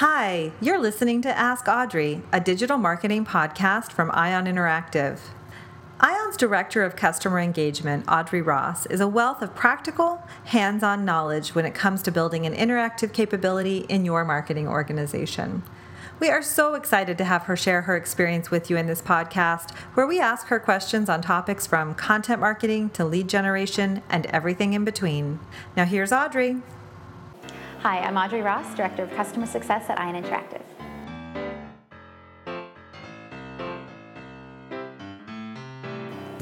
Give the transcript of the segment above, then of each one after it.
Hi, you're listening to Ask Audrey, a digital marketing podcast from Ion Interactive. Ion's Director of Customer Engagement, Audrey Ross, is a wealth of practical, hands on knowledge when it comes to building an interactive capability in your marketing organization. We are so excited to have her share her experience with you in this podcast, where we ask her questions on topics from content marketing to lead generation and everything in between. Now, here's Audrey. Hi, I'm Audrey Ross, Director of Customer Success at Ion Interactive.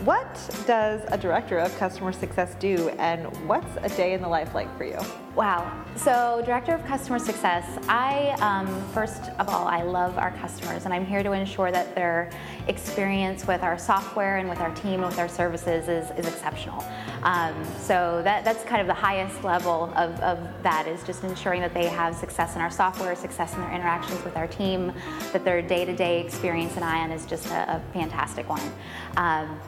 What does a director of customer success do, and what's a day in the life like for you? Wow. So, Director of Customer Success, I, um, first of all, I love our customers, and I'm here to ensure that their experience with our software and with our team and with our services is, is exceptional. Um, so, that, that's kind of the highest level of, of that is just ensuring that they have success in our software, success in their interactions with our team, that their day to day experience in ION is just a, a fantastic one. Um,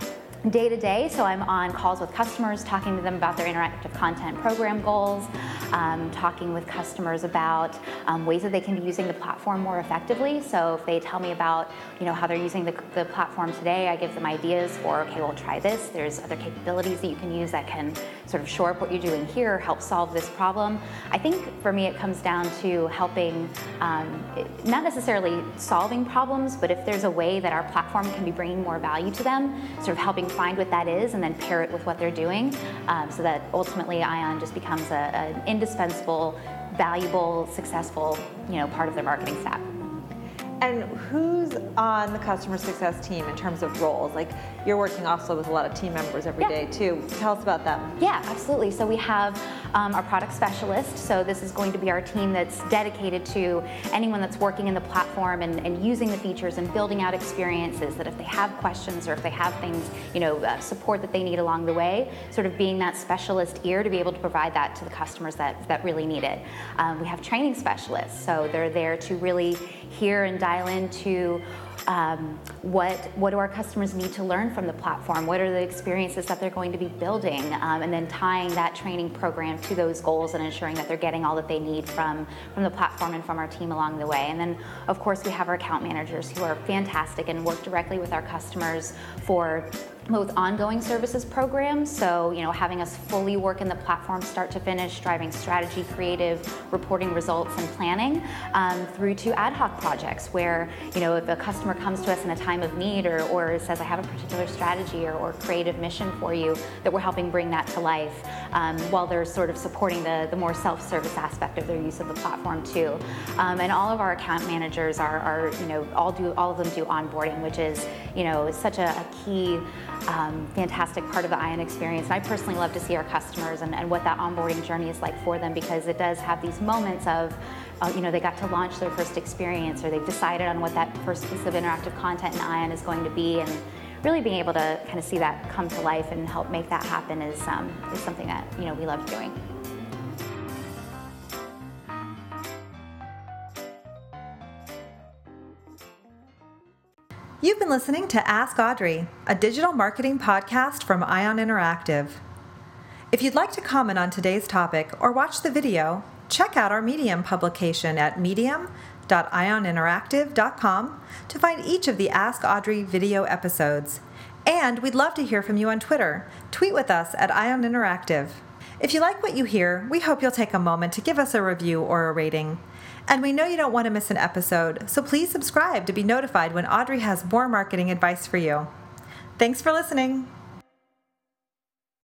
day to day. So I'm on calls with customers, talking to them about their interactive content program goals, um, talking with customers about um, ways that they can be using the platform more effectively. So if they tell me about you know how they're using the, the platform today, I give them ideas for okay, well try this. There's other capabilities that you can use that can sort of shore up what you're doing here, help solve this problem. I think for me it comes down to helping, um, not necessarily solving problems, but if there's a way that our platform can be bringing more value to them, sort of helping find what that is and then pair it with what they're doing um, so that ultimately Ion just becomes an indispensable, valuable, successful you know, part of their marketing stack. And who's on the customer success team in terms of roles? Like you're working also with a lot of team members every yeah. day too. Tell us about them. Yeah, absolutely. So we have um, our product specialist. So this is going to be our team that's dedicated to anyone that's working in the platform and, and using the features and building out experiences. That if they have questions or if they have things, you know, uh, support that they need along the way, sort of being that specialist ear to be able to provide that to the customers that that really need it. Um, we have training specialists. So they're there to really hear and dial into um, what what do our customers need to learn from the platform? What are the experiences that they're going to be building? Um, and then tying that training program to those goals and ensuring that they're getting all that they need from from the platform and from our team along the way. And then of course we have our account managers who are fantastic and work directly with our customers for both ongoing services programs, so you know having us fully work in the platform start to finish, driving strategy, creative, reporting results, and planning, um, through to ad hoc projects where you know if a customer comes to us in a time of need or, or says I have a particular strategy or, or creative mission for you, that we're helping bring that to life um, while they're sort of supporting the, the more self-service aspect of their use of the platform too. Um, and all of our account managers are, are you know all do all of them do onboarding, which is you know such a, a key um, fantastic part of the Ion experience. And I personally love to see our customers and, and what that onboarding journey is like for them because it does have these moments of, uh, you know, they got to launch their first experience or they've decided on what that first piece of interactive content in Ion is going to be. And really being able to kind of see that come to life and help make that happen is, um, is something that, you know, we love doing. You've been listening to Ask Audrey, a digital marketing podcast from Ion Interactive. If you'd like to comment on today's topic or watch the video, check out our Medium publication at medium.ioninteractive.com to find each of the Ask Audrey video episodes. And we'd love to hear from you on Twitter. Tweet with us at Ion Interactive. If you like what you hear, we hope you'll take a moment to give us a review or a rating. And we know you don't want to miss an episode, so please subscribe to be notified when Audrey has more marketing advice for you. Thanks for listening.